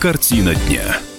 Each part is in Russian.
Картина дня.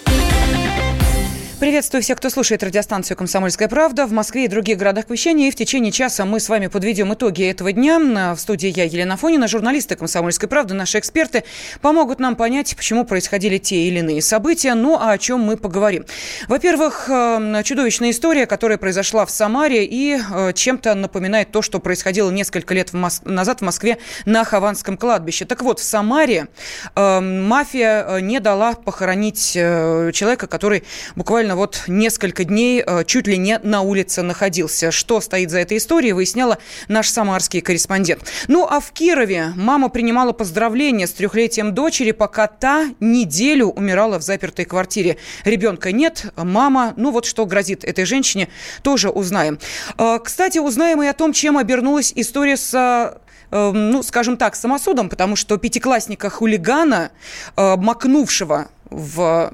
Приветствую всех, кто слушает радиостанцию «Комсомольская правда» в Москве и других городах вещания. И в течение часа мы с вами подведем итоги этого дня. В студии я, Елена Фонина, журналисты «Комсомольской правды», наши эксперты помогут нам понять, почему происходили те или иные события. Ну, а о чем мы поговорим. Во-первых, э, чудовищная история, которая произошла в Самаре и э, чем-то напоминает то, что происходило несколько лет назад в Москве на Хованском кладбище. Так вот, в Самаре э, мафия не дала похоронить человека, который буквально буквально вот несколько дней э, чуть ли не на улице находился. Что стоит за этой историей, выясняла наш самарский корреспондент. Ну, а в Кирове мама принимала поздравления с трехлетием дочери, пока та неделю умирала в запертой квартире. Ребенка нет, мама, ну вот что грозит этой женщине, тоже узнаем. Э, кстати, узнаем и о том, чем обернулась история с э, ну, скажем так, самосудом, потому что пятиклассника-хулигана, макнувшего в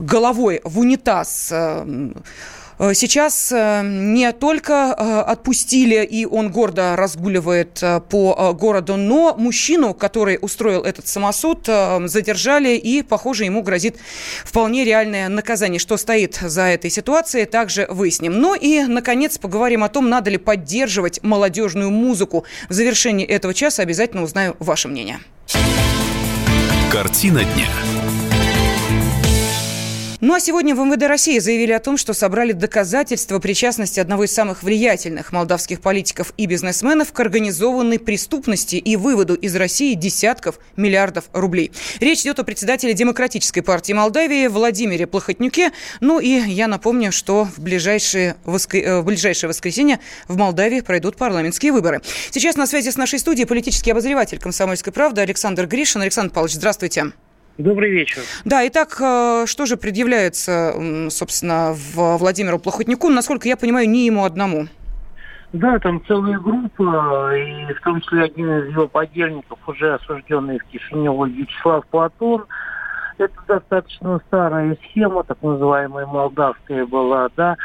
головой в унитаз. Э, э, сейчас э, не только отпустили, и он гордо разгуливает по городу, но мужчину, который устроил этот самосуд, задержали, и, похоже, ему грозит вполне реальное наказание. Что стоит за этой ситуацией, также выясним. Ну и, наконец, поговорим о том, надо ли поддерживать молодежную музыку. В завершении этого часа обязательно узнаю ваше мнение. Картина дня. Ну а сегодня в МВД России заявили о том, что собрали доказательства причастности одного из самых влиятельных молдавских политиков и бизнесменов к организованной преступности и выводу из России десятков миллиардов рублей. Речь идет о председателе Демократической партии Молдавии Владимире Плохотнюке. Ну и я напомню, что в ближайшее, воск... Э, в ближайшее воскресенье в Молдавии пройдут парламентские выборы. Сейчас на связи с нашей студией политический обозреватель «Комсомольской правды» Александр Гришин. Александр Павлович, здравствуйте. Добрый вечер. Да, итак, э, что же предъявляется, собственно, в Владимиру Плохотнику? Насколько я понимаю, не ему одному. Да, там целая группа, и в том числе один из его подельников, уже осужденный в Кишиневе Вячеслав Платон. Это достаточно старая схема, так называемая молдавская была, да,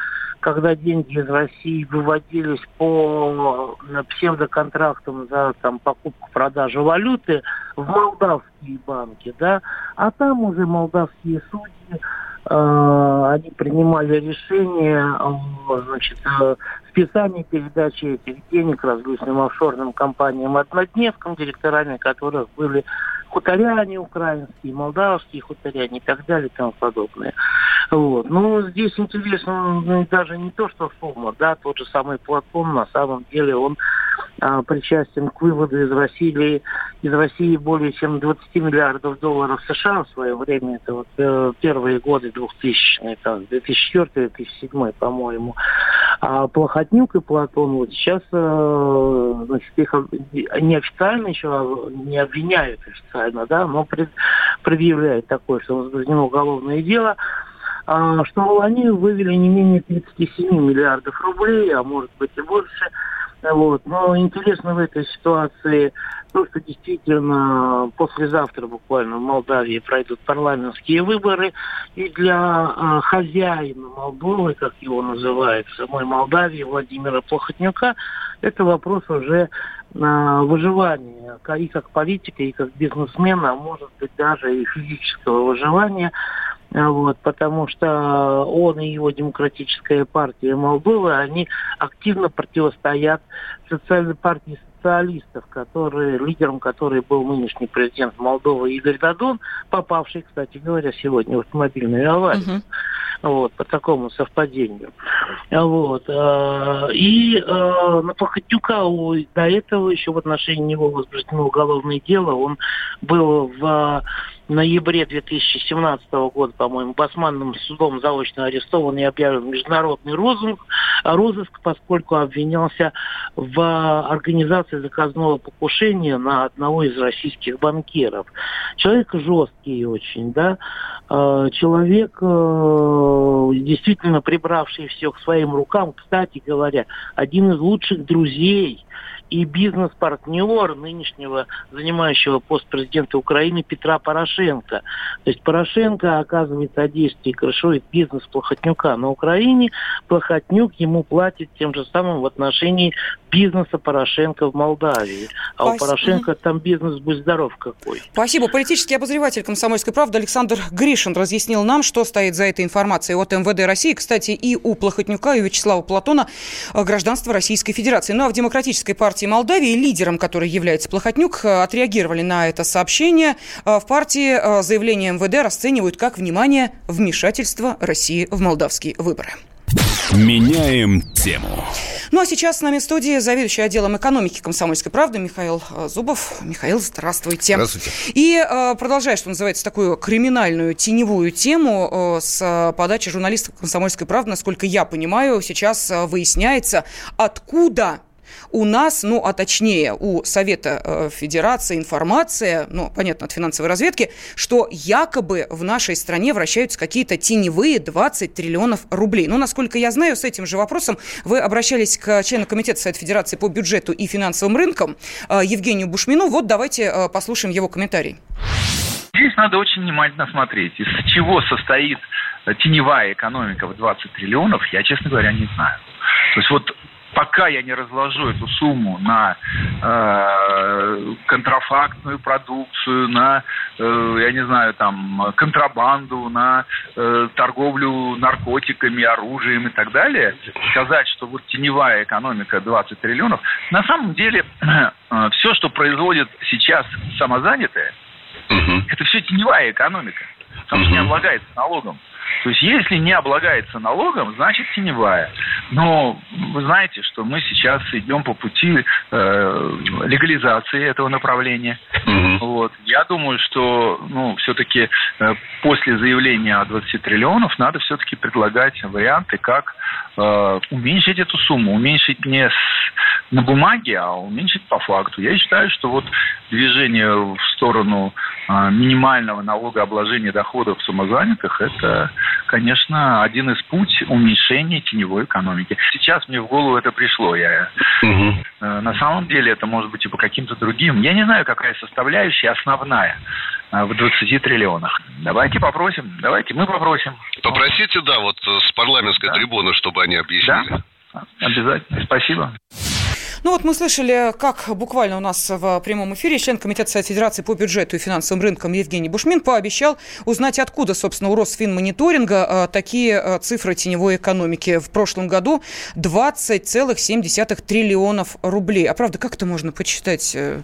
когда деньги из России выводились по псевдоконтрактам за там, покупку-продажу валюты в молдавские банки, да, а там уже молдавские судьи, э, они принимали решение, э, значит, э, списание передачи этих денег различным офшорным компаниям-однодневкам, директорами которых были хуторяне украинские, молдавские хуторяне и так далее и тому подобное. Вот. Ну, здесь интересно ну, даже не то, что сумма, да, тот же самый Платон, на самом деле он а, причастен к выводу из России, из России более чем 20 миллиардов долларов США в свое время. Это вот э, первые годы 2000-е, 2004-2007, по-моему. А Плохотнюк и Платон вот сейчас э, значит, их неофициально еще не обвиняют официально, да, но пред, предъявляют такое, что возбуждено уголовное дело а, что они вывели не менее 37 миллиардов рублей, а может быть и больше, вот. Но интересно в этой ситуации то, что действительно послезавтра буквально в Молдавии пройдут парламентские выборы, и для э, хозяина Молдовы, как его называют, самой Молдавии, Владимира Плохотнюка, это вопрос уже э, выживания и как политика, и как бизнесмена, а может быть даже и физического выживания – вот, потому что он и его демократическая партия Молдовы, они активно противостоят социальной партии социалистов, который, лидером которой был нынешний президент Молдовы Игорь Дадон, попавший, кстати говоря, сегодня в автомобильную аварию. Uh-huh. Вот, по такому совпадению. Вот. Э, и э, на Плохотнюка до этого еще в отношении него возбуждено уголовное дело. Он был в ноябре 2017 года, по-моему, Басманным судом заочно арестован и объявлен международный розыск, розыск, поскольку обвинялся в организации заказного покушения на одного из российских банкиров. Человек жесткий очень, да, э, человек э, действительно прибравший все к своим рукам, кстати говоря, один из лучших друзей и бизнес-партнер нынешнего занимающего пост президента Украины Петра Порошенко. То есть Порошенко оказывает содействие и крышует бизнес Плохотнюка на Украине. Плохотнюк ему платит тем же самым в отношении бизнеса Порошенко в Молдавии. А Спасибо. у Порошенко там бизнес будь здоров какой. Спасибо. Политический обозреватель «Комсомольской правды» Александр Гришин разъяснил нам, что стоит за этой информацией от МВД России. Кстати, и у Плохотнюка, и у Вячеслава Платона э, гражданство Российской Федерации. Ну а в Демократической партии Молдавии, лидером которой является Плохотнюк, э, отреагировали на это сообщение. Э, в партии заявление МВД расценивают как, внимание, вмешательство России в молдавские выборы. Меняем тему. Ну а сейчас с нами в студии заведующий отделом экономики комсомольской правды Михаил э, Зубов. Михаил, здравствуйте. Здравствуйте. И э, продолжая, что называется, такую криминальную теневую тему э, с подачи журналистов комсомольской правды, насколько я понимаю, сейчас э, выясняется, откуда у нас, ну, а точнее у Совета э, Федерации информация, ну, понятно, от финансовой разведки, что якобы в нашей стране вращаются какие-то теневые 20 триллионов рублей. Ну, насколько я знаю, с этим же вопросом вы обращались к члену Комитета Совета Федерации по бюджету и финансовым рынкам э, Евгению Бушмину. Вот давайте э, послушаем его комментарий. Здесь надо очень внимательно смотреть, из чего состоит теневая экономика в 20 триллионов, я, честно говоря, не знаю. То есть вот пока я не разложу эту сумму на э, контрафактную продукцию, на, э, я не знаю, там, контрабанду, на э, торговлю наркотиками, оружием и так далее, сказать, что вот теневая экономика 20 триллионов, на самом деле э, все, что производит сейчас самозанятые, угу. это все теневая экономика, потому угу. что не облагается налогом. То есть, если не облагается налогом, значит теневая. Но вы знаете, что мы сейчас идем по пути э, легализации этого направления. Угу. Вот. Я думаю, что ну, все-таки э, после заявления о 20 триллионов надо все-таки предлагать варианты, как э, уменьшить эту сумму, уменьшить не с, на бумаге, а уменьшить по факту. Я считаю, что вот движение в сторону э, минимального налогообложения доходов самозанятых – это, конечно, один из путь уменьшения теневой экономики. Сейчас мне в голову это пришло. Я, угу. на самом деле это может быть и по каким-то другим. Я не знаю, какая составляющая основная э, в 20 триллионах. Давайте попросим, давайте мы попросим. Попросите, да, вот с парламентской да. трибуны, чтобы они объяснили. Да, обязательно. Спасибо. Ну вот мы слышали, как буквально у нас в прямом эфире член Комитета Совета Федерации по бюджету и финансовым рынкам Евгений Бушмин пообещал узнать, откуда, собственно, у Росфинмониторинга а, такие а, цифры теневой экономики. В прошлом году 20,7 триллионов рублей. А правда, как это можно почитать? Э?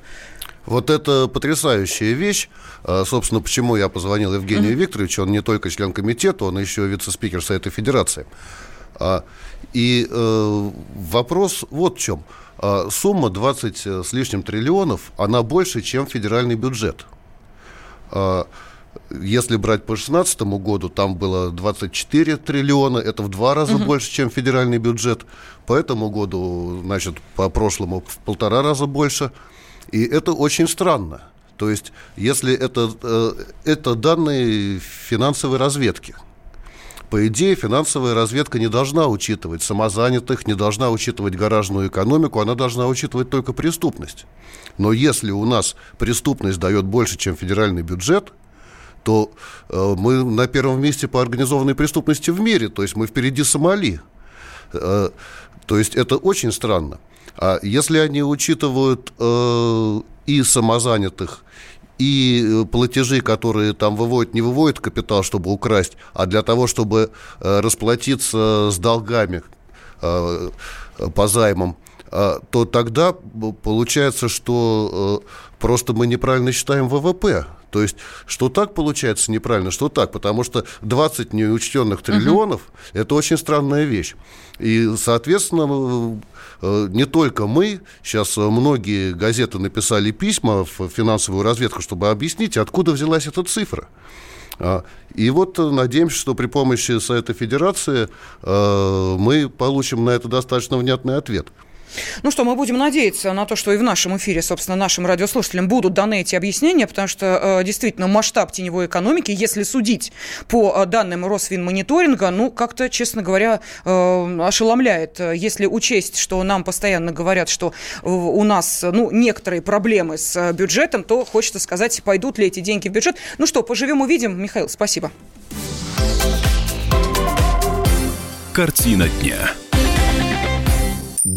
Вот это потрясающая вещь. А, собственно, почему я позвонил Евгению mm-hmm. Викторовичу. Он не только член комитета, он еще вице-спикер Совета Федерации. И э, вопрос вот в чем. А, сумма 20 э, с лишним триллионов, она больше, чем федеральный бюджет. А, если брать по 2016 году, там было 24 триллиона, это в два раза угу. больше, чем федеральный бюджет. По этому году, значит, по прошлому в полтора раза больше. И это очень странно. То есть, если это, э, это данные финансовой разведки – по идее, финансовая разведка не должна учитывать самозанятых, не должна учитывать гаражную экономику, она должна учитывать только преступность. Но если у нас преступность дает больше, чем федеральный бюджет, то э, мы на первом месте по организованной преступности в мире, то есть мы впереди Сомали. Э, то есть это очень странно. А если они учитывают э, и самозанятых, и э, платежи, которые там выводят, не выводят капитал, чтобы украсть, а для того, чтобы э, расплатиться с долгами э, по займам, то тогда получается, что просто мы неправильно считаем ВВП. То есть, что так получается неправильно, что так, потому что 20 неучтенных триллионов угу. – это очень странная вещь. И, соответственно, э, не только мы, сейчас многие газеты написали письма в финансовую разведку, чтобы объяснить, откуда взялась эта цифра. А, и вот надеемся, что при помощи Совета Федерации э, мы получим на это достаточно внятный ответ. Ну что, мы будем надеяться на то, что и в нашем эфире, собственно, нашим радиослушателям будут даны эти объяснения, потому что э, действительно масштаб теневой экономики, если судить по э, данным Росфинмониторинга, ну, как-то, честно говоря, э, ошеломляет. Если учесть, что нам постоянно говорят, что у нас, ну, некоторые проблемы с бюджетом, то хочется сказать, пойдут ли эти деньги в бюджет. Ну что, поживем, увидим. Михаил, спасибо. Картина дня.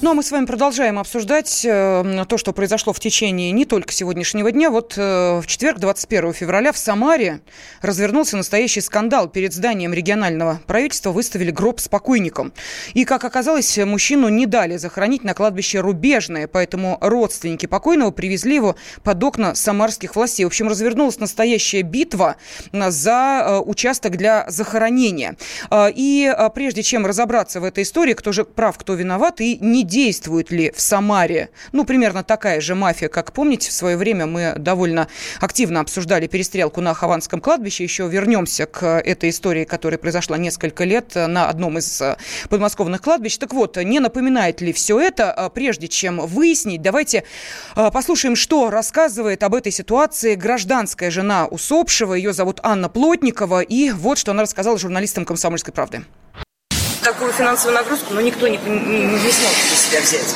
Ну, а мы с вами продолжаем обсуждать э, то, что произошло в течение не только сегодняшнего дня. Вот э, в четверг, 21 февраля, в Самаре развернулся настоящий скандал. Перед зданием регионального правительства выставили гроб с покойником. И, как оказалось, мужчину не дали захоронить на кладбище Рубежное, поэтому родственники покойного привезли его под окна самарских властей. В общем, развернулась настоящая битва за э, участок для захоронения. И прежде чем разобраться в этой истории, кто же прав, кто виноват, и не действует ли в Самаре, ну, примерно такая же мафия, как помните, в свое время мы довольно активно обсуждали перестрелку на Хованском кладбище. Еще вернемся к этой истории, которая произошла несколько лет на одном из э, подмосковных кладбищ. Так вот, не напоминает ли все это, а прежде чем выяснить, давайте э, послушаем, что рассказывает об этой ситуации гражданская жена усопшего. Ее зовут Анна Плотникова. И вот что она рассказала журналистам «Комсомольской правды» такую финансовую нагрузку, но никто не, не, не смог на себя взять.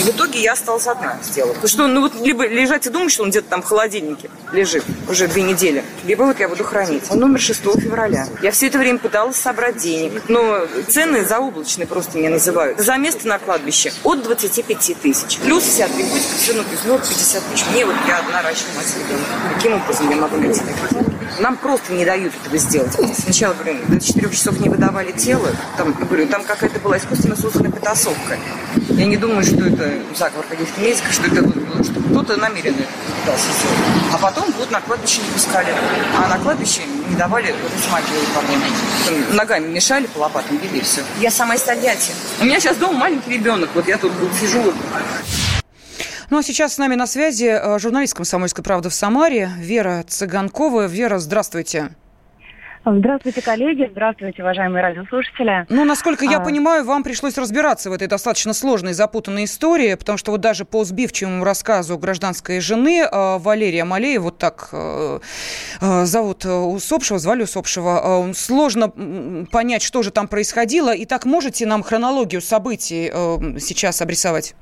И в итоге я осталась одна сделать. Потому что, ну вот, либо лежать и думать, что он где-то там в холодильнике лежит уже две недели, либо вот я буду хранить. Он номер 6 февраля. Я все это время пыталась собрать денег, но цены заоблачные просто мне называют. За место на кладбище от 25 тысяч. Плюс вся атрибутика, все, ну, ну, 50 тысяч. Мне вот я одна раньше мать ребенка. Каким образом я могу найти такие Нам просто не дают этого сделать. Сначала, говорю, до 4 часов не выдавали тело, там говорю, там какая-то была искусственно созданная потасовка. Я не думаю, что это заговор каких-то медиков, что это было, что кто-то намеренно пытался сделать. А потом вот на кладбище не пускали. А на кладбище не давали размахивать, по-моему. Ногами мешали по лопатам, били все. Я сама из Тольятти. У меня сейчас дома маленький ребенок. Вот я тут сижу. Ну а сейчас с нами на связи э, журналист «Комсомольской правды» в Самаре Вера Цыганкова. Вера, здравствуйте. Здравствуйте, коллеги. Здравствуйте, уважаемые радиослушатели. Ну, насколько я а... понимаю, вам пришлось разбираться в этой достаточно сложной, запутанной истории, потому что вот даже по сбивчивому рассказу гражданской жены э, Валерия Малея, вот так э, зовут усопшего, звали усопшего, сложно понять, что же там происходило. И так можете нам хронологию событий сейчас обрисовать?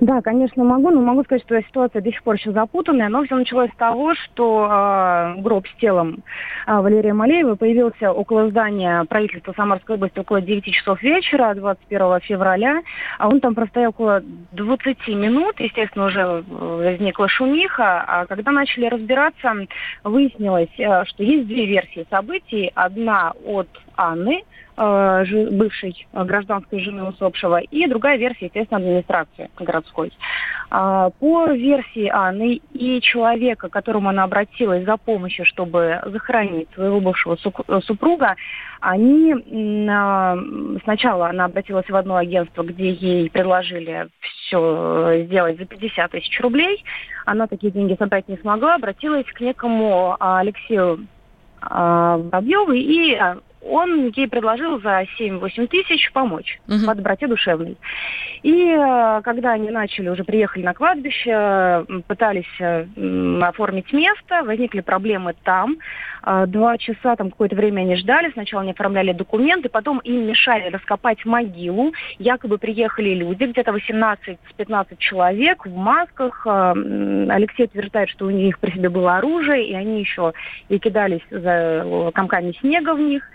Да, конечно, могу, но могу сказать, что ситуация до сих пор еще запутанная. Но все началось с того, что э, гроб с телом э, Валерия Малеева появился около здания правительства Самарской области около 9 часов вечера, 21 февраля. А он там простоял около 20 минут. Естественно, уже э, возникла шумиха. А когда начали разбираться, выяснилось, э, что есть две версии событий. Одна от Анны, Э, бывшей э, гражданской жены усопшего, и другая версия, естественно, администрации городской. А, по версии Анны и человека, к которому она обратилась за помощью, чтобы захоронить своего бывшего э, супруга, они сначала она обратилась в одно агентство, где ей предложили все сделать за 50 тысяч рублей. Она такие деньги собрать не смогла, обратилась к некому Алексею Воробьеву, и он ей предложил за 7-8 тысяч помочь угу. по доброте душевной. И э, когда они начали, уже приехали на кладбище, пытались э, оформить место, возникли проблемы там. Э, два часа, там какое-то время они ждали, сначала они оформляли документы, потом им мешали раскопать могилу. Якобы приехали люди, где-то 18-15 человек в масках. Алексей утверждает, что у них при себе было оружие, и они еще и кидались за комками снега в них.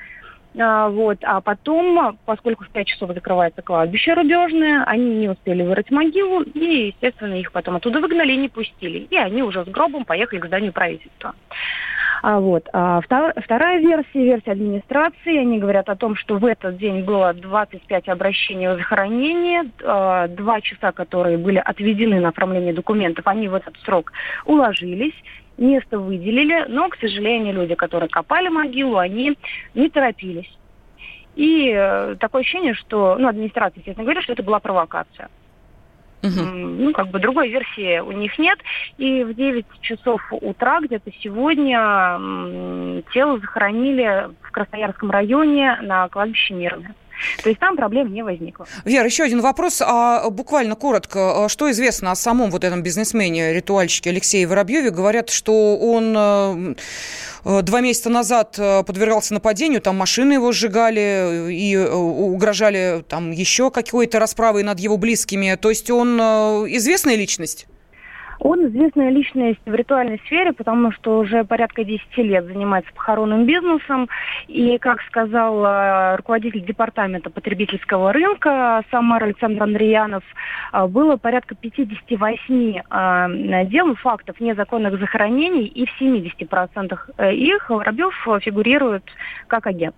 А, вот. А потом, поскольку в 5 часов закрывается кладбище рубежное, они не успели вырыть могилу, и, естественно, их потом оттуда выгнали и не пустили. И они уже с гробом поехали к зданию правительства. А вот. А втор, вторая версия, версия администрации, они говорят о том, что в этот день было 25 обращений о захоронении, а, два часа, которые были отведены на оформление документов, они в этот срок уложились, место выделили, но, к сожалению, люди, которые копали могилу, они не торопились. И э, такое ощущение, что, ну, администрация, естественно, говорит, что это была провокация. Угу. Ну, как бы другой версии у них нет. И в 9 часов утра где-то сегодня тело захоронили в Красноярском районе на кладбище Мирное. То есть там проблем не возникло. Вера, еще один вопрос. А, буквально коротко. А что известно о самом вот этом бизнесмене, ритуальщике Алексее Воробьеве? Говорят, что он э, э, два месяца назад э, подвергался нападению, там машины его сжигали и угрожали там еще какой-то расправой над его близкими. То есть он известная личность? Он известная личность в ритуальной сфере, потому что уже порядка 10 лет занимается похоронным бизнесом. И, как сказал э, руководитель департамента потребительского рынка Самар Александр Андреянов, э, было порядка 58 э, дел, фактов незаконных захоронений, и в 70% их Воробьев фигурирует как агент.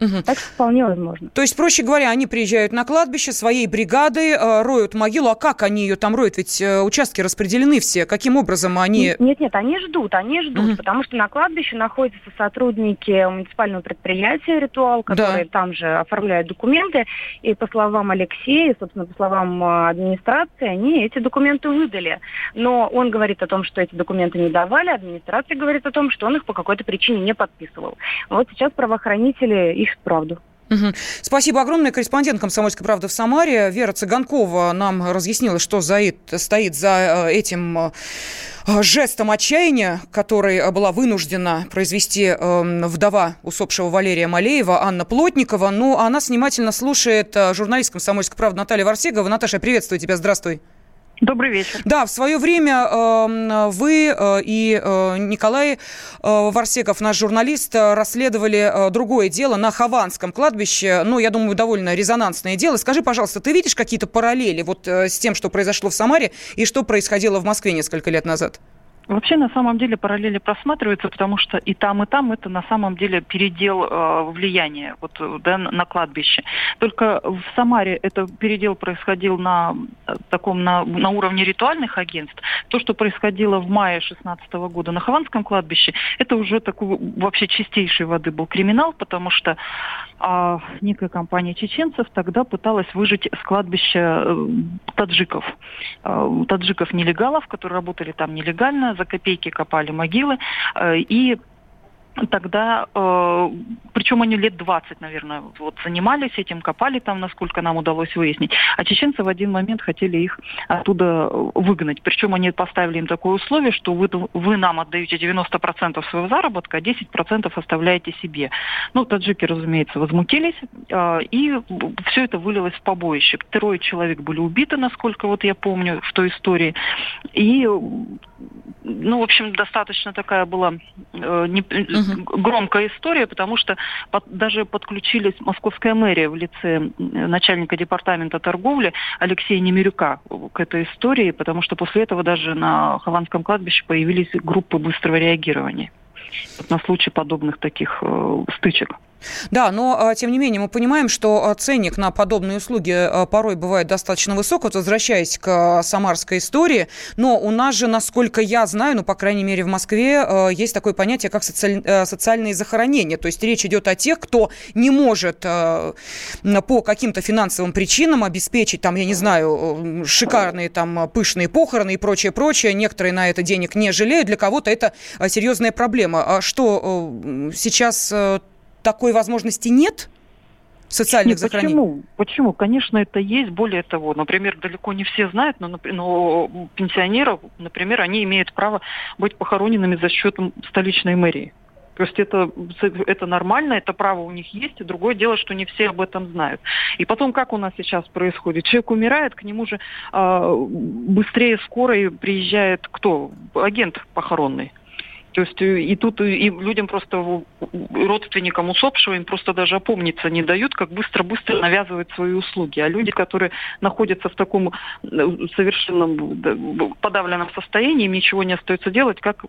Угу. Так что вполне возможно. То есть, проще говоря, они приезжают на кладбище своей бригадой, э, роют могилу. А как они ее там роют? Ведь э, участки распределены все. Каким образом они... Нет, нет, они ждут, они ждут, угу. потому что на кладбище находятся сотрудники муниципального предприятия «Ритуал», которые да. там же оформляют документы. И по словам Алексея, собственно, по словам э, администрации, они эти документы выдали. Но он говорит о том, что эти документы не давали, администрация говорит о том, что он их по какой-то причине не подписывал. Вот сейчас правоохранители пишет правду. Угу. Спасибо огромное. Корреспондент «Комсомольской правды» в Самаре Вера Цыганкова нам разъяснила, что заид, стоит за э, этим э, жестом отчаяния, который была вынуждена произвести эм, вдова усопшего Валерия Малеева, Анна Плотникова. Ну, она внимательно слушает э, журналист «Комсомольской правды» Наталья Варсегова. Наташа, приветствую тебя. Здравствуй. Добрый вечер. Да, в свое время э, вы э, и э, Николай э, Варсеков, наш журналист, расследовали другое дело на Хованском кладбище. Ну, я думаю, довольно резонансное дело. Скажи, пожалуйста, ты видишь какие-то параллели вот с тем, что произошло в Самаре и что происходило в Москве несколько лет назад? Вообще, на самом деле, параллели просматриваются, потому что и там, и там это на самом деле передел э, влияния вот, да, на кладбище. Только в Самаре это передел происходил на э, таком на, на уровне ритуальных агентств. То, что происходило в мае 2016 года на Хованском кладбище, это уже такой вообще чистейшей воды был криминал, потому что а некая компания чеченцев тогда пыталась выжить с кладбища э, таджиков. Э, таджиков-нелегалов, которые работали там нелегально, за копейки копали могилы. Э, и тогда, э, причем они лет 20, наверное, вот занимались этим, копали там, насколько нам удалось выяснить. А чеченцы в один момент хотели их оттуда выгнать. Причем они поставили им такое условие, что вы, вы нам отдаете 90% своего заработка, а 10% оставляете себе. Ну, таджики, разумеется, возмутились, э, и все это вылилось в побоище. Трое человек были убиты, насколько вот я помню, в той истории. И ну, в общем, достаточно такая была э, не, угу. громкая история, потому что под, даже подключились московская мэрия в лице начальника департамента торговли Алексея Немирюка к этой истории, потому что после этого даже на Хованском кладбище появились группы быстрого реагирования на случай подобных таких э, стычек. Да, но а, тем не менее мы понимаем, что а, ценник на подобные услуги а, порой бывает достаточно высок. Вот возвращаясь к самарской истории, но у нас же, насколько я знаю, ну, по крайней мере, в Москве есть такое понятие, как социаль... социальные захоронения. То есть речь идет о тех, кто не может по каким-то финансовым причинам обеспечить, там, я не знаю, шикарные там пышные похороны и прочее, прочее. Некоторые на это денег не жалеют. Для кого-то это серьезная проблема. Что сейчас такой возможности нет? социальных Нет, захоронений? Почему? Почему? Конечно, это есть. Более того, например, далеко не все знают, но, но пенсионеров, например, они имеют право быть похороненными за счет столичной мэрии. То есть это, это нормально, это право у них есть. И другое дело, что не все об этом знают. И потом, как у нас сейчас происходит? Человек умирает, к нему же э, быстрее скорой приезжает кто? Агент похоронный. То есть э, и тут и людям просто, родственникам усопшего, им просто даже опомниться не дают, как быстро-быстро навязывают свои услуги. А люди, которые находятся в таком э, совершенном подавленном состоянии, им ничего не остается делать, как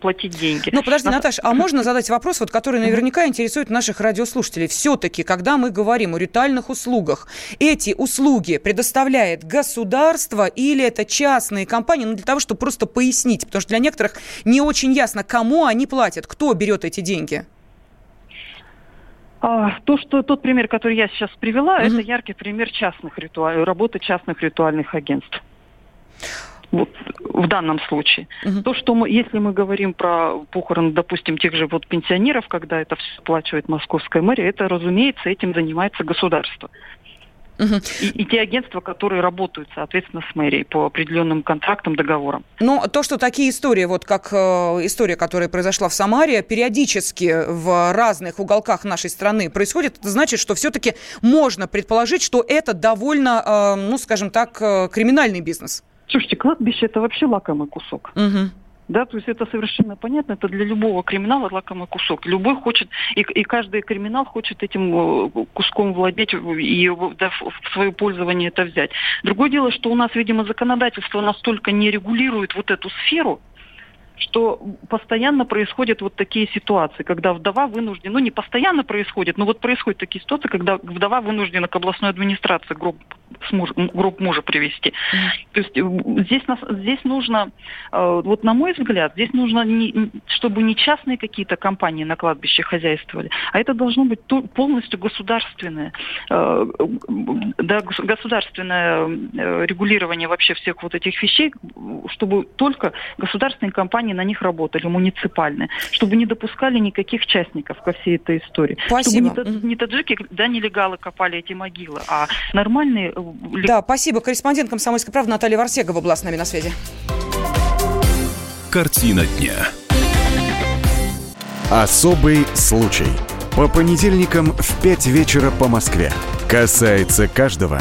платить деньги. Ну, подожди, Наташа, а можно задать вопрос, вот, который наверняка интересует наших радиослушателей? Все-таки, когда мы говорим о ритуальных услугах, эти услуги предоставляет государство или это частные компании? Ну, для того, чтобы просто пояснить, потому что для некоторых не очень очень ясно, кому они платят, кто берет эти деньги. А, то, что тот пример, который я сейчас привела, mm-hmm. это яркий пример частных ритуалов, работы частных ритуальных агентств. Вот, в данном случае. Угу. То, что мы, если мы говорим про похороны, допустим, тех же вот пенсионеров, когда это все оплачивает московская мэрия, это, разумеется, этим занимается государство. Угу. И, и те агентства, которые работают, соответственно, с мэрией по определенным контрактам, договорам. Но то, что такие истории, вот как э, история, которая произошла в Самаре, периодически в разных уголках нашей страны происходит, это значит, что все-таки можно предположить, что это довольно, э, ну, скажем так, э, криминальный бизнес. Слушайте, кладбище это вообще лакомый кусок. Угу. Да, то есть это совершенно понятно, это для любого криминала лакомый кусок. Любой хочет, и, и каждый криминал хочет этим э, куском владеть и да, в свое пользование это взять. Другое дело, что у нас, видимо, законодательство настолько не регулирует вот эту сферу, что постоянно происходят вот такие ситуации, когда вдова вынуждена, ну не постоянно происходит, но вот происходят такие ситуации, когда вдова вынуждена к областной администрации гроб, с муж, гроб мужа привести. Mm-hmm. То есть э, здесь, здесь нужно, э, вот на мой взгляд, здесь нужно, не, чтобы не частные какие-то компании на кладбище хозяйствовали, а это должно быть полностью государственное, э, да, государственное регулирование вообще всех вот этих вещей, чтобы только государственные компании компании на них работали, муниципальные, чтобы не допускали никаких частников ко всей этой истории. Спасибо. Чтобы не, не таджики, да, нелегалы копали эти могилы, а нормальные... Э, да, спасибо. Корреспондент «Комсомольской правды» Наталья Варсегова была с нами на связи. Картина дня. Особый случай. По понедельникам в 5 вечера по Москве. Касается каждого.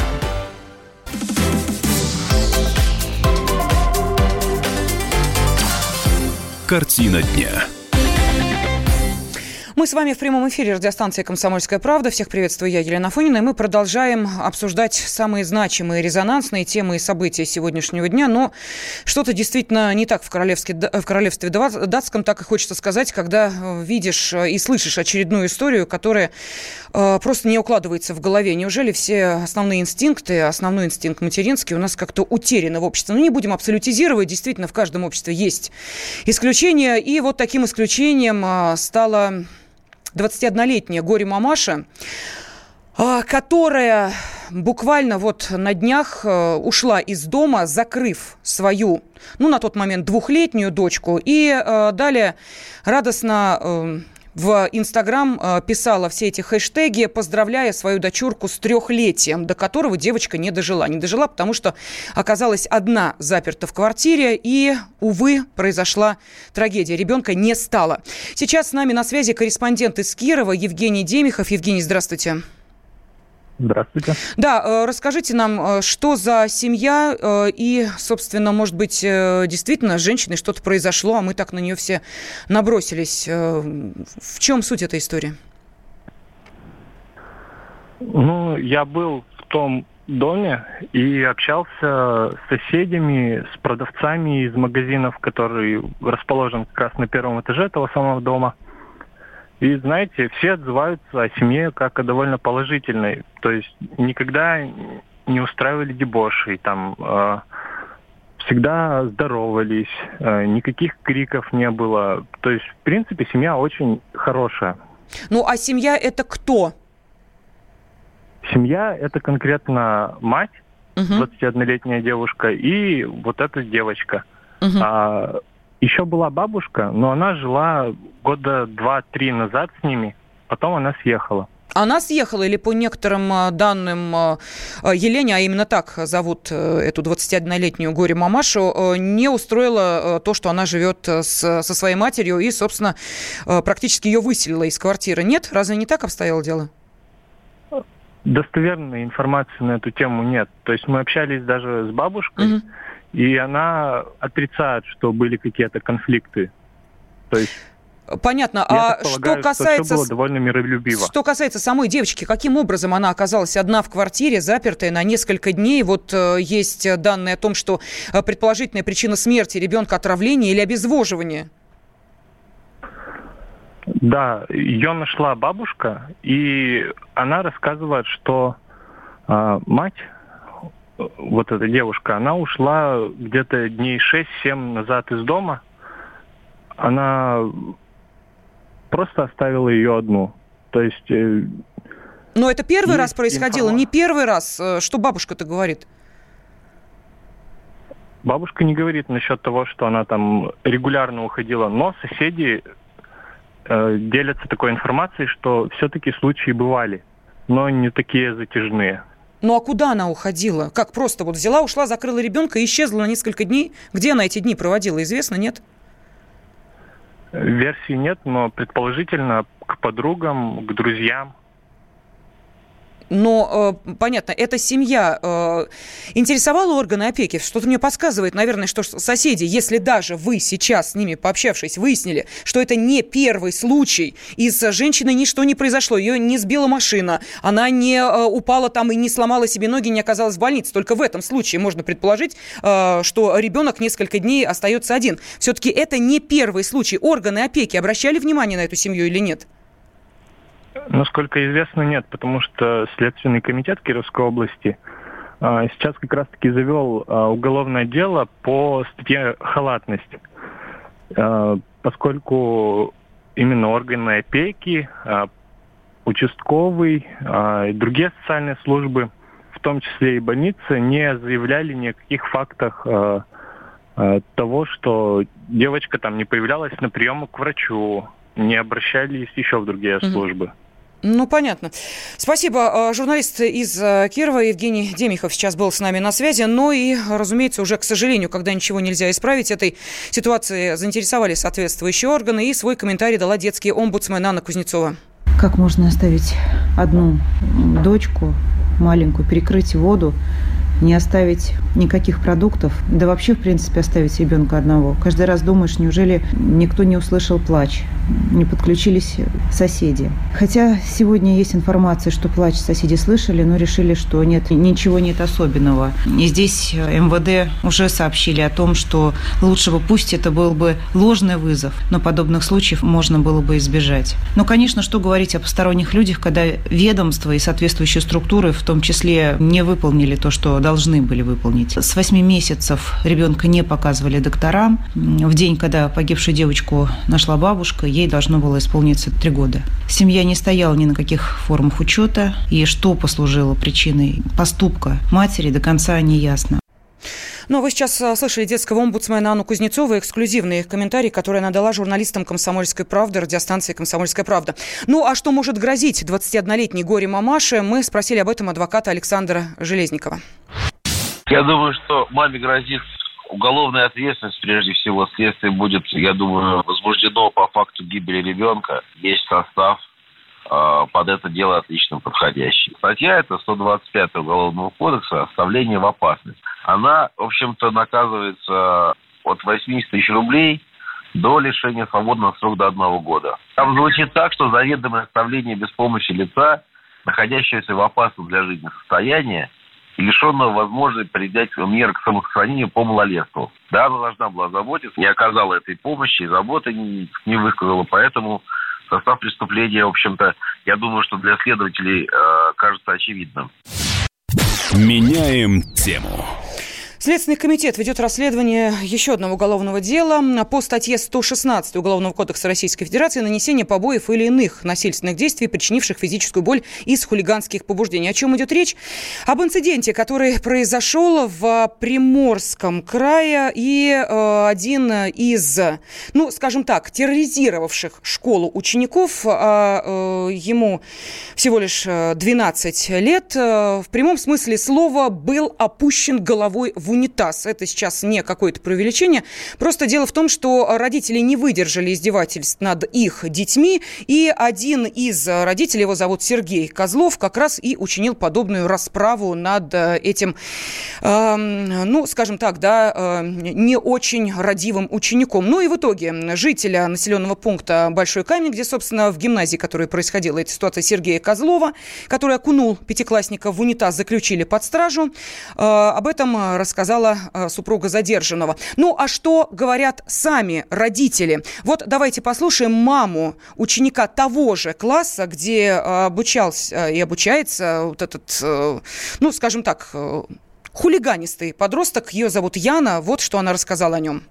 Картина дня. Мы с вами в прямом эфире радиостанции «Комсомольская правда». Всех приветствую я, Елена Фонина. И мы продолжаем обсуждать самые значимые, резонансные темы и события сегодняшнего дня. Но что-то действительно не так в королевстве, в королевстве датском, так и хочется сказать, когда э, видишь э, и слышишь очередную историю, которая э, просто не укладывается в голове. Неужели все основные инстинкты, основной инстинкт материнский у нас как-то утеряны в обществе? Ну, не будем абсолютизировать. Действительно, в каждом обществе есть исключения. И вот таким исключением стало 21-летняя горе-мамаша, а, которая буквально вот на днях э, ушла из дома, закрыв свою, ну, на тот момент двухлетнюю дочку, и э, далее радостно э, в Инстаграм э, писала все эти хэштеги, поздравляя свою дочурку с трехлетием, до которого девочка не дожила. Не дожила, потому что оказалась одна заперта в квартире, и, увы, произошла трагедия. Ребенка не стало. Сейчас с нами на связи корреспондент из Кирова Евгений Демихов. Евгений, здравствуйте. Здравствуйте. Да, э, расскажите нам, э, что за семья э, и, собственно, может быть, действительно с женщиной что-то произошло, а мы так на нее все набросились. В чем суть этой истории? Ну, я был в том доме и общался с соседями, с продавцами из магазинов, который расположен как раз на первом этаже этого самого дома – и знаете, все отзываются о семье как о довольно положительной. То есть никогда не устраивали дебошей, там э, всегда здоровались, э, никаких криков не было. То есть, в принципе, семья очень хорошая. Ну, а семья это кто? Семья это конкретно мать, угу. 21-летняя девушка, и вот эта девочка. Угу. А, еще была бабушка, но она жила года два-три назад с ними, потом она съехала. Она съехала или по некоторым а, данным а, а, Елене, а именно так зовут э, эту 21-летнюю горе-мамашу, э, не устроила э, то, что она живет с, со своей матерью и, собственно, практически ее выселила из квартиры. Нет? Разве не так обстояло дело? Достоверной информации на эту тему нет. То есть мы общались даже с бабушкой, угу. И она отрицает, что были какие-то конфликты То есть Понятно. Я а что касается... Что довольно миролюбиво. Что касается самой девочки, каким образом она оказалась одна в квартире, запертая на несколько дней? Вот э, есть данные о том, что э, предположительная причина смерти ребенка отравление или обезвоживание. Да, ее нашла бабушка, и она рассказывает, что э, мать, вот эта девушка, она ушла где-то дней 6-7 назад из дома. Она просто оставила ее одну. То есть... Э, Но это первый раз происходило, информация. не первый раз. Э, что бабушка-то говорит? Бабушка не говорит насчет того, что она там регулярно уходила, но соседи э, делятся такой информацией, что все-таки случаи бывали, но не такие затяжные. Ну а куда она уходила? Как просто вот взяла, ушла, закрыла ребенка и исчезла на несколько дней? Где она эти дни проводила, известно, нет? Версии нет, но предположительно к подругам, к друзьям. Но, э, понятно, эта семья э, интересовала органы опеки? Что-то мне подсказывает, наверное, что соседи, если даже вы сейчас с ними пообщавшись, выяснили, что это не первый случай, и с женщиной ничто не произошло, ее не сбила машина, она не э, упала там и не сломала себе ноги, не оказалась в больнице. Только в этом случае можно предположить, э, что ребенок несколько дней остается один. Все-таки это не первый случай. Органы опеки обращали внимание на эту семью или нет? Насколько известно, нет, потому что Следственный комитет Кировской области а, сейчас как раз-таки завел а, уголовное дело по статье «Халатность», а, поскольку именно органы опеки, участковый и другие социальные службы, в том числе и больницы, не заявляли ни о каких фактах того, что девочка там не появлялась на приемы к врачу, не обращались еще в другие mm-hmm. службы. Ну, понятно. Спасибо. А, журналист из а, Кирова Евгений Демихов сейчас был с нами на связи. Но и, разумеется, уже, к сожалению, когда ничего нельзя исправить, этой ситуации заинтересовали соответствующие органы. И свой комментарий дала детский омбудсмен Анна Кузнецова. Как можно оставить одну дочку маленькую, перекрыть воду, не оставить никаких продуктов, да вообще, в принципе, оставить ребенка одного. Каждый раз думаешь, неужели никто не услышал плач, не подключились соседи. Хотя сегодня есть информация, что плач соседи слышали, но решили, что нет, ничего нет особенного. И здесь МВД уже сообщили о том, что лучше бы пусть это был бы ложный вызов, но подобных случаев можно было бы избежать. Но, конечно, что говорить о посторонних людях, когда ведомства и соответствующие структуры в том числе не выполнили то, что должны были выполнить. С 8 месяцев ребенка не показывали докторам. В день, когда погибшую девочку нашла бабушка, ей должно было исполниться 3 года. Семья не стояла ни на каких формах учета, и что послужило причиной поступка матери, до конца не ясно. Ну, вы сейчас а, слышали детского омбудсмена Анну Кузнецову, эксклюзивный комментарий, который она дала журналистам «Комсомольской правды», радиостанции «Комсомольская правда». Ну, а что может грозить 21-летней горе-мамаше, мы спросили об этом адвоката Александра Железникова. Я думаю, что маме грозит уголовная ответственность, прежде всего, следствие будет, я думаю, возбуждено по факту гибели ребенка. Есть состав э, под это дело отлично подходящий. Статья это 125 Уголовного кодекса «Оставление в опасность». Она, в общем-то, наказывается от 80 тысяч рублей до лишения свободы на срок до одного года. Там звучит так, что заведомое оставление без помощи лица, находящегося в опасном для жизни состоянии, лишенного возможности принять меры к самосохранению по малолетству. Да, она должна была заботиться, не оказала этой помощи и заботы не, не высказала, поэтому состав преступления, в общем-то, я думаю, что для следователей э, кажется очевидным. Меняем тему. Следственный комитет ведет расследование еще одного уголовного дела по статье 116 Уголовного кодекса Российской Федерации «Нанесение побоев или иных насильственных действий, причинивших физическую боль из хулиганских побуждений». О чем идет речь? Об инциденте, который произошел в Приморском крае, и э, один из, ну, скажем так, терроризировавших школу учеников, а, э, ему всего лишь 12 лет, э, в прямом смысле слова был опущен головой в унитаз. Это сейчас не какое-то преувеличение. Просто дело в том, что родители не выдержали издевательств над их детьми, и один из родителей, его зовут Сергей Козлов, как раз и учинил подобную расправу над э, этим, э, ну, скажем так, да, э, не очень родивым учеником. Ну и в итоге жителя населенного пункта Большой Камень, где, собственно, в гимназии, которая происходила эта ситуация, Сергея Козлова, который окунул пятиклассника в унитаз, заключили под стражу. Э, об этом рассказала э, супруга задержанного. Ну, а что говорят сами родители? Вот давайте послушаем маму ученика того же класса, где обучался и обучается вот этот, ну, скажем так, хулиганистый подросток. Ее зовут Яна. Вот что она рассказала о нем.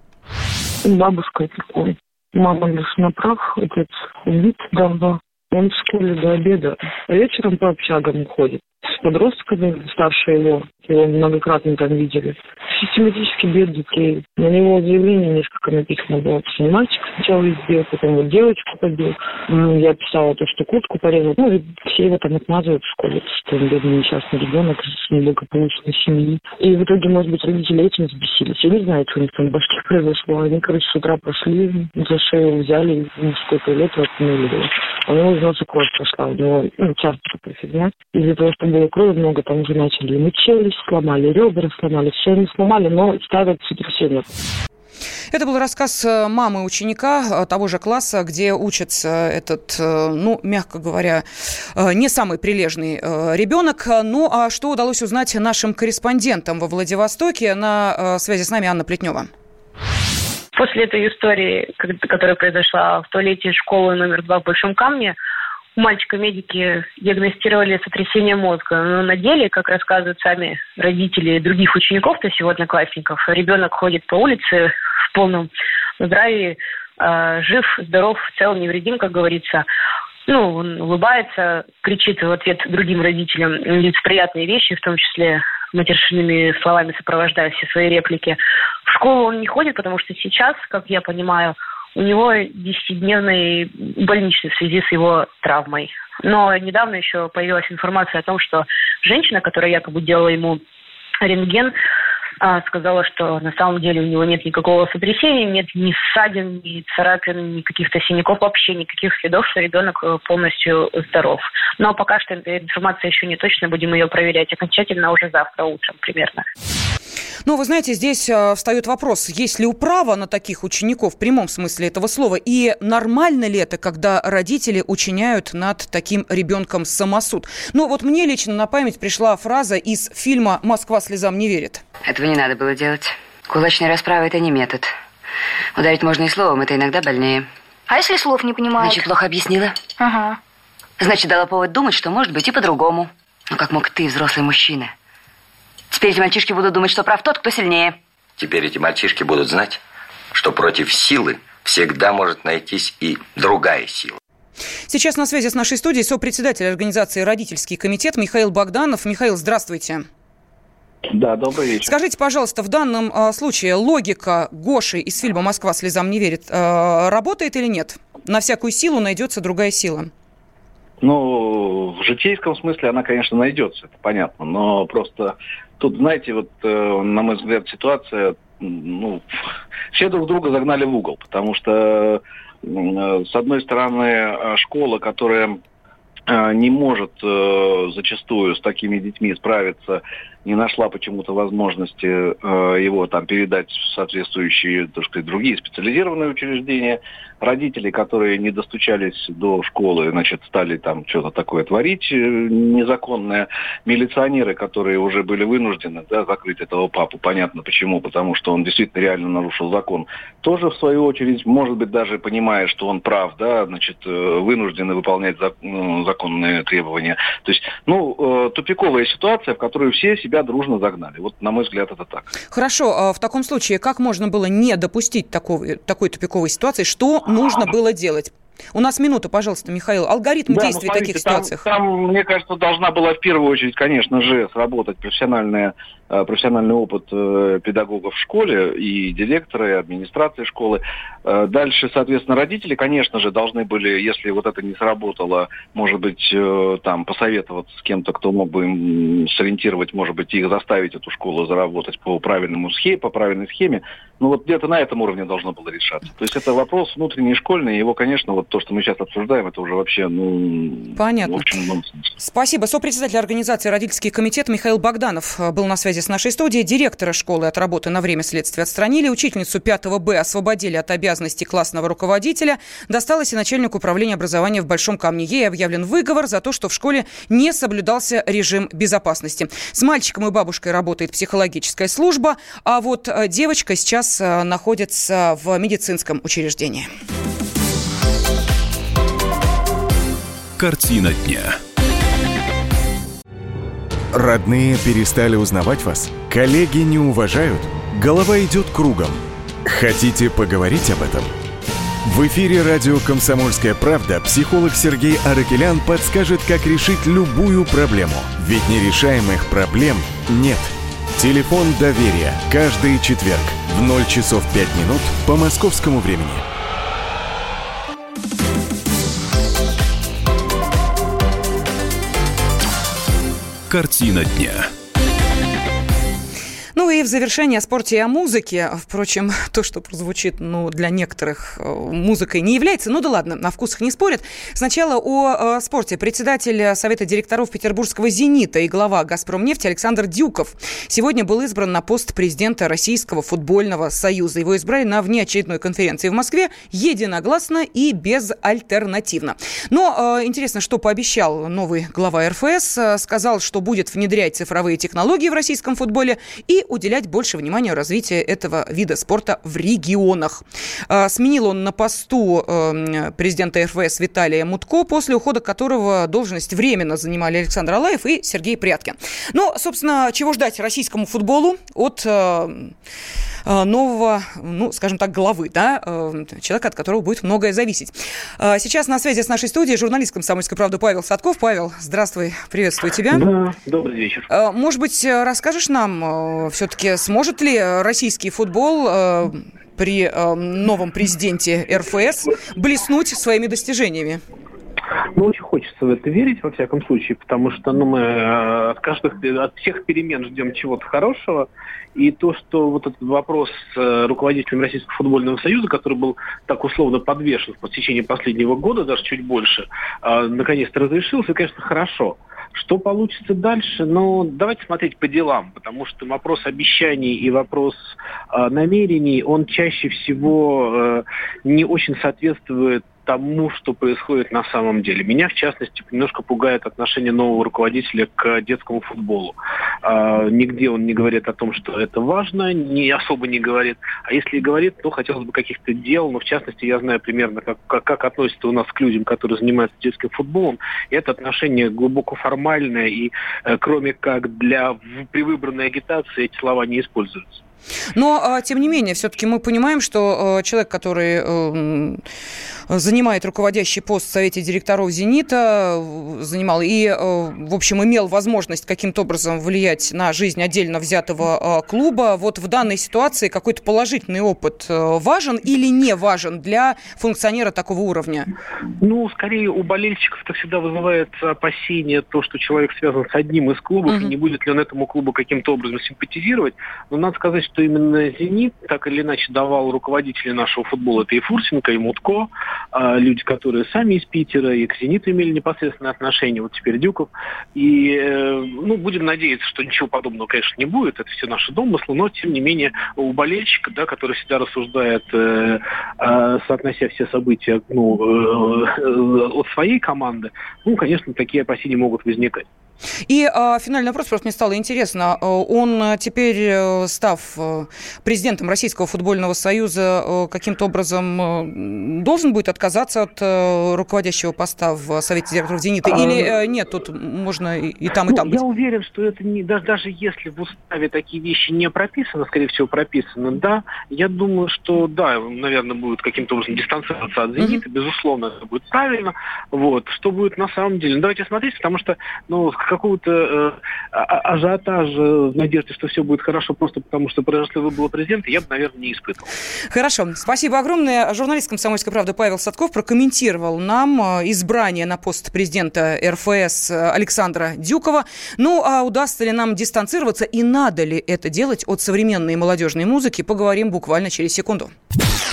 Бабушка опекун. Мама лишь на прах, отец убит давно. Он в школе до обеда, а вечером по общагам ходит с подростками, старше его, его многократно там видели. Систематически бьет детей. На него заявление несколько написано было. Не мальчик сначала избил, потом вот девочку побил. Я писала то, что куртку порезал. Ну, и все его там отмазывают в школе, что он бедный несчастный ребенок из неблагополучной семьи. И в итоге, может быть, родители этим взбесились. Я не знаю, что у них там в башке произошло. Они, короче, с утра пошли, за шею взяли, в мужской туалет и отмыли его. У него из носа кровь пошла. У него, ну, часто фигня. Из-за того, что было крови много, там уже начали ему челюсть сломали, ребра сломали. Все они сломали, но ставят сотрясение. Это был рассказ э, мамы ученика э, того же класса, где учится этот, э, ну, мягко говоря, не самый прилежный ребенок. Ну, а что удалось узнать нашим корреспондентам во Владивостоке? На связи с нами Анна Плетнева. После этой истории, которая произошла в туалете школы номер два в Большом Камне, мальчика медики диагностировали сотрясение мозга. Но на деле, как рассказывают сами родители других учеников, то есть его одноклассников, ребенок ходит по улице в полном здравии, э, жив, здоров, цел, невредим, как говорится. Ну, он улыбается, кричит в ответ другим родителям приятные вещи, в том числе матершинными словами сопровождая все свои реплики. В школу он не ходит, потому что сейчас, как я понимаю, у него 10-дневный больничный в связи с его травмой. Но недавно еще появилась информация о том, что женщина, которая якобы делала ему рентген, а, сказала, что на самом деле у него нет никакого сотрясения, нет ни ссадин, ни царапин, ни каких-то синяков, вообще никаких следов, что ребенок э, полностью здоров. Но пока что информация еще не точно, будем ее проверять окончательно уже завтра утром примерно. Но вы знаете, здесь э, встает вопрос, есть ли управа на таких учеников в прямом смысле этого слова, и нормально ли это, когда родители учиняют над таким ребенком самосуд? Ну вот мне лично на память пришла фраза из фильма «Москва слезам не верит». Этого не надо было делать. Кулачная расправа – это не метод. Ударить можно и словом, это иногда больнее. А если слов не понимают? Значит, плохо объяснила? Ага. Значит, дала повод думать, что может быть и по-другому. Ну как мог ты, взрослый мужчина, Теперь эти мальчишки будут думать, что прав тот, кто сильнее. Теперь эти мальчишки будут знать, что против силы всегда может найтись и другая сила. Сейчас на связи с нашей студией сопредседатель организации «Родительский комитет» Михаил Богданов. Михаил, здравствуйте. Да, добрый вечер. Скажите, пожалуйста, в данном э, случае логика Гоши из фильма «Москва слезам не верит» э, работает или нет? На всякую силу найдется другая сила. Ну, в житейском смысле она, конечно, найдется, это понятно. Но просто тут, знаете, вот, э, на мой взгляд, ситуация, ну, все друг друга загнали в угол, потому что, э, с одной стороны, э, школа, которая не может зачастую с такими детьми справиться не нашла почему-то возможности э, его там передать в соответствующие, так сказать, другие специализированные учреждения. Родители, которые не достучались до школы, значит, стали там что-то такое творить э, незаконное. Милиционеры, которые уже были вынуждены да, закрыть этого папу, понятно почему, потому что он действительно реально нарушил закон, тоже в свою очередь, может быть, даже понимая, что он прав, да, значит, э, вынуждены выполнять ну, законные требования. То есть, ну, э, тупиковая ситуация, в которую все себя себя дружно загнали. Вот, на мой взгляд, это так. Хорошо. А в таком случае, как можно было не допустить такого, такой тупиковой ситуации? Что нужно было делать? У нас минута, пожалуйста, Михаил. Алгоритм да, действий ну, смотрите, в таких ситуациях. Там, там, мне кажется, должна была в первую очередь, конечно же, сработать профессиональная Э, профессиональный опыт э, педагогов в школе и директора, и администрации школы. Э, дальше, соответственно, родители, конечно же, должны были, если вот это не сработало, может быть, там посоветоваться с кем-то, кто мог бы им сориентировать, может быть, их заставить эту школу заработать по правильному схеме, по правильной схеме. Ну вот где-то на этом уровне должно было решаться. То есть это вопрос внутренний школьный, его, конечно, вот то, что мы сейчас обсуждаем, это уже вообще, ну, Понятно. в общем, нонсенс. Спасибо. Сопредседатель организации «Родительский комитет» Михаил Богданов был на связи с нашей студией. Директора школы от работы на время следствия отстранили. Учительницу 5 Б освободили от обязанностей классного руководителя. Досталось и начальник управления образования в Большом Камне. Ей объявлен выговор за то, что в школе не соблюдался режим безопасности. С мальчиком и бабушкой работает психологическая служба, а вот э, девочка сейчас э, находится в медицинском учреждении. Картина дня. Родные перестали узнавать вас? Коллеги не уважают? Голова идет кругом. Хотите поговорить об этом? В эфире радио «Комсомольская правда» психолог Сергей Аракелян подскажет, как решить любую проблему. Ведь нерешаемых проблем нет. Телефон доверия. Каждый четверг в 0 часов 5 минут по московскому времени. Картина дня. Ну и в завершение о спорте и о музыке. Впрочем, то, что прозвучит ну, для некоторых э, музыкой не является. Ну да ладно, на вкусах не спорят. Сначала о э, спорте. Председатель Совета директоров Петербургского «Зенита» и глава «Газпромнефти» Александр Дюков сегодня был избран на пост президента Российского футбольного союза. Его избрали на внеочередной конференции в Москве единогласно и безальтернативно. Но э, интересно, что пообещал новый глава РФС. Э, сказал, что будет внедрять цифровые технологии в российском футболе и уделять больше внимания развитию этого вида спорта в регионах. А, сменил он на посту эм, президента РФС Виталия Мутко, после ухода которого должность временно занимали Александр Алаев и Сергей Пряткин. Ну, собственно, чего ждать российскому футболу от э, э, нового, ну, скажем так, главы, да, э, человека, от которого будет многое зависеть. Сейчас на связи с нашей студией журналист «Комсомольской правды» Павел Садков. Павел, здравствуй, приветствую тебя. Да, добрый вечер. Может быть, расскажешь нам все-таки сможет ли российский футбол э, при э, новом президенте РФС блеснуть своими достижениями? Ну, очень хочется в это верить, во всяком случае, потому что ну, мы э, от, каждых, от всех перемен ждем чего-то хорошего. И то, что вот этот вопрос с руководителем Российского футбольного союза, который был так условно подвешен в течение последнего года, даже чуть больше, наконец-то разрешился, конечно, хорошо. Что получится дальше? Ну, давайте смотреть по делам, потому что вопрос обещаний и вопрос э, намерений, он чаще всего э, не очень соответствует тому, что происходит на самом деле. Меня, в частности, немножко пугает отношение нового руководителя к детскому футболу. А, нигде он не говорит о том, что это важно, не особо не говорит. А если и говорит, то хотелось бы каких-то дел. Но, в частности, я знаю примерно, как, как, как относится у нас к людям, которые занимаются детским футболом. И это отношение глубоко формальное, и э, кроме как для при выбранной агитации эти слова не используются. Но, а, тем не менее, все-таки мы понимаем, что а, человек, который э, занимает руководящий пост в Совете директоров «Зенита», занимал и, э, в общем, имел возможность каким-то образом влиять на жизнь отдельно взятого клуба. Вот в данной ситуации какой-то положительный опыт э, важен или не важен для функционера такого уровня? Ну, скорее, у болельщиков это всегда вызывает опасение то, что человек связан с одним из клубов, угу. и не будет ли он этому клубу каким-то образом симпатизировать. Но надо сказать, что именно «Зенит» так или иначе давал руководители нашего футбола. Это и Фурсенко, и Мутко, люди, которые сами из Питера, и к «Зениту» имели непосредственное отношение, вот теперь Дюков. И, э, ну, будем надеяться, что ничего подобного, конечно, не будет, это все наши домыслы, но, тем не менее, у болельщика, да, который всегда рассуждает, э, э, соотнося все события ну, э, от своей команды, ну, конечно, такие опасения могут возникать. И э, финальный вопрос, просто мне стало интересно. Он теперь, э, став э, президентом Российского футбольного союза, э, каким-то образом должен будет отказаться от руководящего поста в Совете директоров «Зенита»? Или а, нет, тут можно и, и там, и ну, там быть? Я уверен, что это не, даже, даже если в уставе такие вещи не прописаны, скорее всего, прописаны, да, я думаю, что, да, наверное, будет каким-то образом дистанцироваться от «Зенита», mm-hmm. безусловно, это будет правильно. Вот. Что будет на самом деле? Ну, давайте смотреть, потому что, ну, какого-то э, а, а, ажиотажа в надежде, что все будет хорошо просто потому, что произошли выборы президента, я бы, наверное, не испытывал. Хорошо. Спасибо огромное. Журналист «Комсомольской правды» Павел Садков прокомментировал нам э, избрание на пост президента РФС Александра Дюкова. Ну, а удастся ли нам дистанцироваться и надо ли это делать от современной молодежной музыки, поговорим буквально через секунду.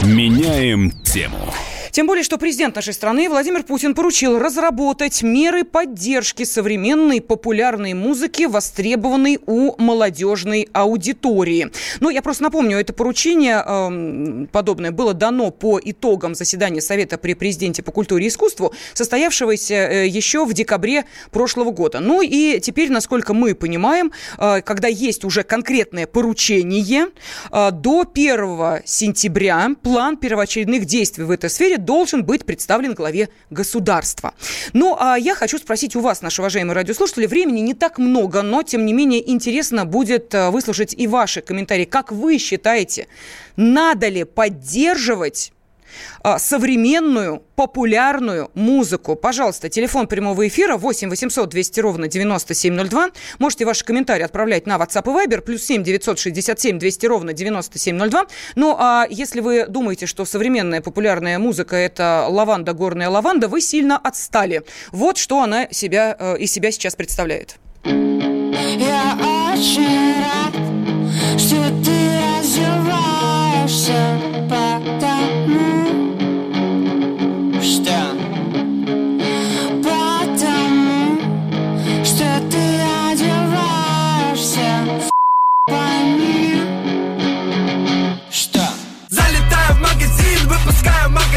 Меняем тему. Тем более, что президент нашей страны Владимир Путин поручил разработать меры поддержки современной популярной музыки, востребованной у молодежной аудитории. Ну, я просто напомню, это поручение э, подобное было дано по итогам заседания Совета при президенте по культуре и искусству, состоявшегося э, еще в декабре прошлого года. Ну и теперь, насколько мы понимаем, э, когда есть уже конкретное поручение, э, до 1 сентября план первоочередных действий в этой сфере должен быть представлен главе государства. Ну, а я хочу спросить у вас, наши уважаемые радиослушатели, времени не так много, но, тем не менее, интересно будет э, выслушать и ваши комментарии. Как вы считаете, надо ли поддерживать современную, популярную музыку. Пожалуйста, телефон прямого эфира 8 800 200 ровно 9702. Можете ваши комментарии отправлять на WhatsApp и Viber, плюс 7 967 200 ровно 9702. Ну, а если вы думаете, что современная популярная музыка – это лаванда, горная лаванда, вы сильно отстали. Вот что она себя, э, из себя сейчас представляет.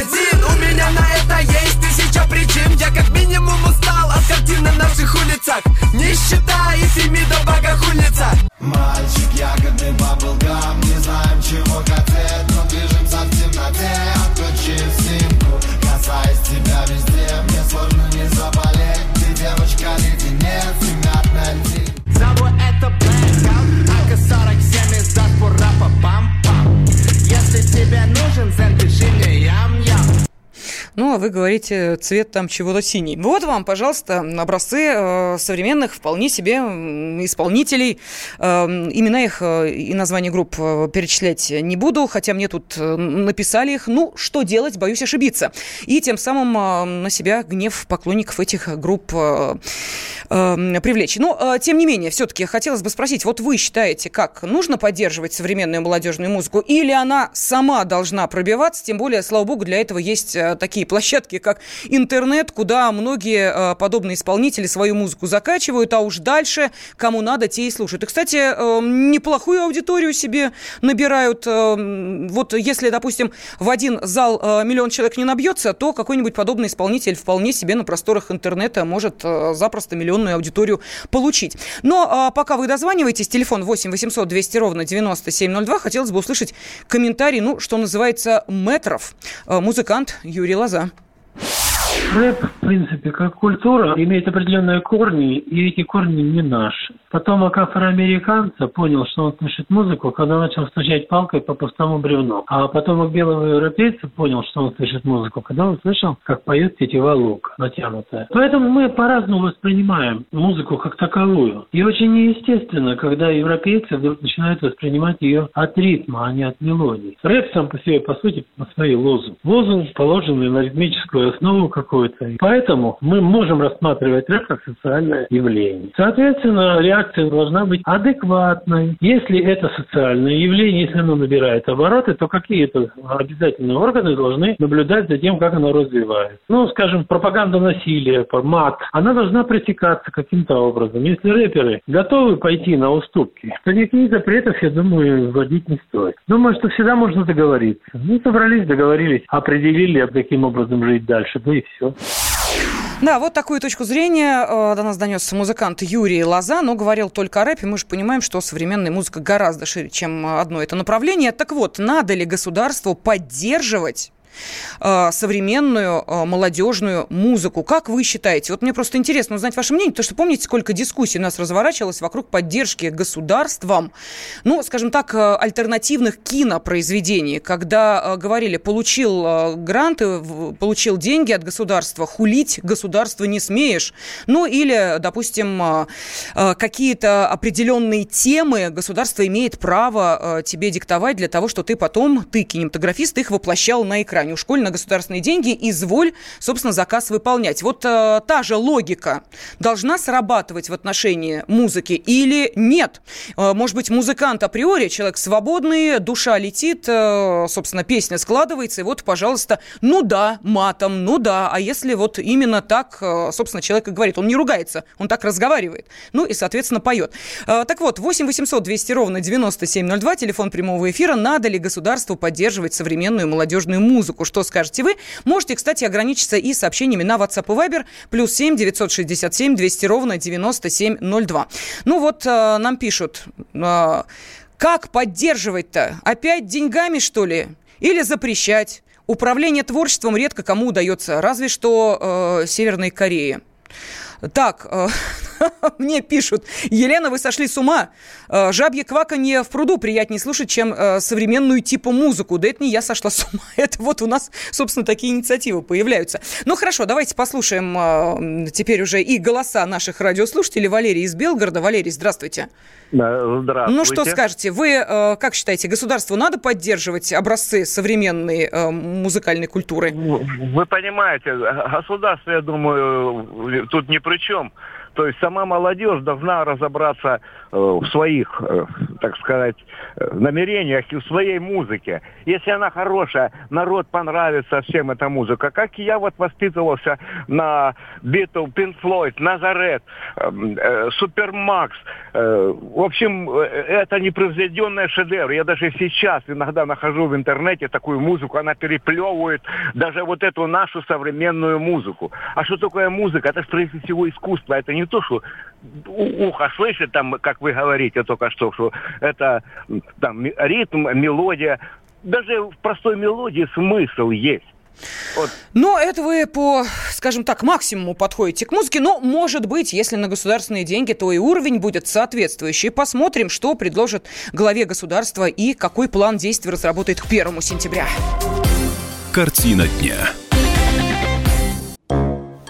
Нищета говорите, цвет там чего-то синий. Вот вам, пожалуйста, образцы э, современных вполне себе исполнителей. Э, имена их э, и названия групп э, перечислять не буду, хотя мне тут написали их. Ну, что делать, боюсь ошибиться. И тем самым на себя гнев поклонников этих групп э, э, привлечь. Но, э, тем не менее, все-таки хотелось бы спросить, вот вы считаете, как нужно поддерживать современную молодежную музыку, или она сама должна пробиваться, тем более, слава богу, для этого есть такие площадки, как интернет, куда многие э, подобные исполнители свою музыку закачивают, а уж дальше, кому надо, те и слушают. И, кстати, э, неплохую аудиторию себе набирают. Э, вот если, допустим, в один зал миллион человек не набьется, то какой-нибудь подобный исполнитель вполне себе на просторах интернета может запросто миллионную аудиторию получить. Но пока вы дозваниваетесь, телефон 8 800 200 ровно 9702, хотелось бы услышать комментарий, ну, что называется, метров. Музыкант Юрий Лоза. Рэп, в принципе, как культура, имеет определенные корни, и эти корни не наши. Потом афроамериканца понял, что он слышит музыку, когда начал стучать палкой по пустому бревну. А потом белого европейца понял, что он слышит музыку, когда он слышал, как поет тетива лук натянутая. Поэтому мы по-разному воспринимаем музыку как таковую. И очень неестественно, когда европейцы вдруг начинают воспринимать ее от ритма, а не от мелодии. Рэп сам по себе, по сути, по своей лозунг. Лозунг, положенный на ритмическую основу какую-то. Поэтому мы можем рассматривать рэп как социальное явление. Соответственно, реакция должна быть адекватной. Если это социальное явление, если оно набирает обороты, то какие-то обязательные органы должны наблюдать за тем, как оно развивается. Ну, скажем, пропаганда насилия, мат, она должна пресекаться каким-то образом. Если рэперы готовы пойти на уступки, то никаких запретов, я думаю, вводить не стоит. Думаю, что всегда можно договориться. Ну, собрались, договорились, определили, каким образом жить дальше, ну и все. Да, вот такую точку зрения э, до нас донес музыкант Юрий Лоза, но говорил только о рэпе. Мы же понимаем, что современная музыка гораздо шире, чем одно это направление. Так вот, надо ли государству поддерживать современную э, молодежную музыку. Как вы считаете? Вот мне просто интересно узнать ваше мнение, потому что помните, сколько дискуссий у нас разворачивалось вокруг поддержки государством, ну, скажем так, э, альтернативных кинопроизведений, когда э, говорили, получил э, гранты, получил деньги от государства, хулить государство не смеешь. Ну, или, допустим, э, э, какие-то определенные темы государство имеет право э, тебе диктовать для того, что ты потом, ты кинематографист, их воплощал на экране у школы на государственные деньги, изволь, собственно, заказ выполнять. Вот э, та же логика должна срабатывать в отношении музыки или нет? Э, может быть, музыкант априори, человек свободный, душа летит, э, собственно, песня складывается, и вот, пожалуйста, ну да, матом, ну да, а если вот именно так, э, собственно, человек и говорит, он не ругается, он так разговаривает, ну и, соответственно, поет. Э, так вот, 8 800 200 ровно 9702, телефон прямого эфира, надо ли государству поддерживать современную молодежную музыку? Музыку. Что скажете вы? Можете, кстати, ограничиться и сообщениями на WhatsApp и Viber. Плюс 7 967 200 ровно 9702. Ну вот э, нам пишут, э, как поддерживать-то? Опять деньгами, что ли? Или запрещать? Управление творчеством редко кому удается, разве что э, Северной Корее. Так, э, мне пишут, Елена, вы сошли с ума. Э, жабье кваканье в пруду приятнее слушать, чем э, современную типа музыку. Да это не я сошла с ума. Это вот у нас, собственно, такие инициативы появляются. Ну хорошо, давайте послушаем теперь уже и голоса наших радиослушателей. Валерий из Белгорода. Валерий, здравствуйте. Здравствуйте. Ну что скажете, вы как считаете, государству надо поддерживать образцы современной музыкальной культуры? Вы понимаете, государство, я думаю, тут не при чем. То есть сама молодежь должна разобраться э, в своих, э, так сказать, э, намерениях и в своей музыке. Если она хорошая, народ понравится всем эта музыка. Как я вот воспитывался на Битл, Пин Флойд, Назарет, Супермакс. В общем, это непревзойденный шедевр. Я даже сейчас иногда нахожу в интернете такую музыку, она переплевывает даже вот эту нашу современную музыку. А что такое музыка? Это прежде всего искусство. Это не то, что ухо слышит, там, как вы говорите только что, что это там ритм, мелодия. Даже в простой мелодии смысл есть. Вот. Но это вы по, скажем так, максимуму подходите к музыке. Но, может быть, если на государственные деньги, то и уровень будет соответствующий. Посмотрим, что предложит главе государства и какой план действий разработает к 1 сентября. Картина дня.